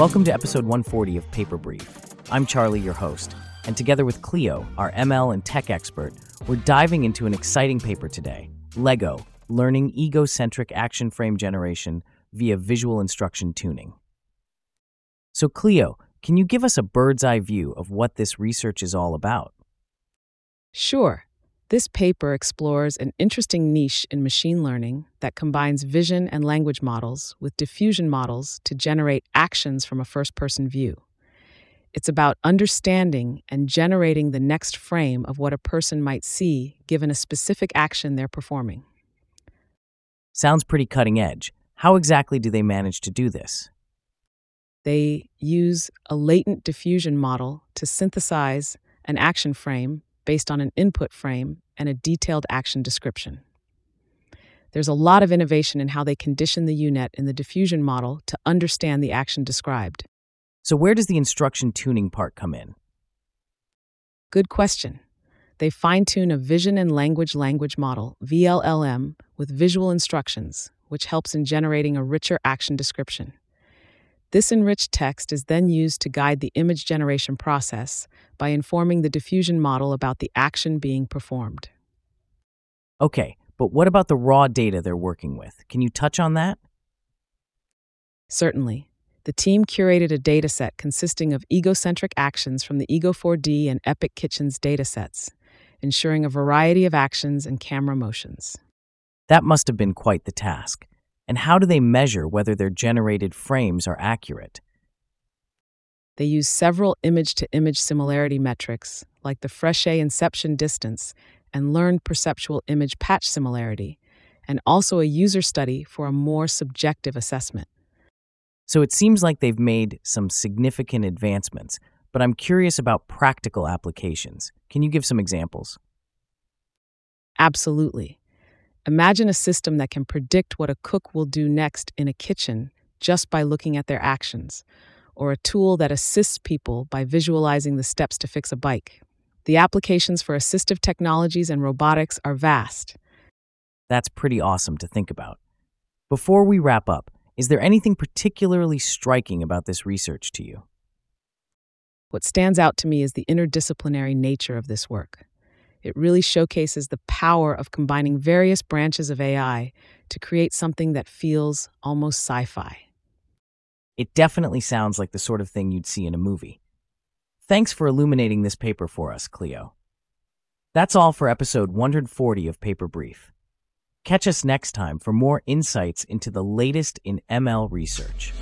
Welcome to episode 140 of Paper Brief. I'm Charlie, your host, and together with Cleo, our ML and tech expert, we're diving into an exciting paper today LEGO Learning Egocentric Action Frame Generation via Visual Instruction Tuning. So, Cleo, can you give us a bird's eye view of what this research is all about? Sure. This paper explores an interesting niche in machine learning that combines vision and language models with diffusion models to generate actions from a first person view. It's about understanding and generating the next frame of what a person might see given a specific action they're performing. Sounds pretty cutting edge. How exactly do they manage to do this? They use a latent diffusion model to synthesize an action frame based on an input frame and a detailed action description. There's a lot of innovation in how they condition the U-Net in the diffusion model to understand the action described. So, where does the instruction tuning part come in? Good question. They fine tune a vision and language language model, VLLM, with visual instructions, which helps in generating a richer action description. This enriched text is then used to guide the image generation process by informing the diffusion model about the action being performed. Okay, but what about the raw data they're working with? Can you touch on that? Certainly. The team curated a dataset consisting of egocentric actions from the Ego4D and Epic Kitchens datasets, ensuring a variety of actions and camera motions. That must have been quite the task. And how do they measure whether their generated frames are accurate? They use several image to image similarity metrics, like the Frechet inception distance and learned perceptual image patch similarity, and also a user study for a more subjective assessment. So it seems like they've made some significant advancements, but I'm curious about practical applications. Can you give some examples? Absolutely. Imagine a system that can predict what a cook will do next in a kitchen just by looking at their actions, or a tool that assists people by visualizing the steps to fix a bike. The applications for assistive technologies and robotics are vast. That's pretty awesome to think about. Before we wrap up, is there anything particularly striking about this research to you? What stands out to me is the interdisciplinary nature of this work. It really showcases the power of combining various branches of AI to create something that feels almost sci fi. It definitely sounds like the sort of thing you'd see in a movie. Thanks for illuminating this paper for us, Cleo. That's all for episode 140 of Paper Brief. Catch us next time for more insights into the latest in ML research.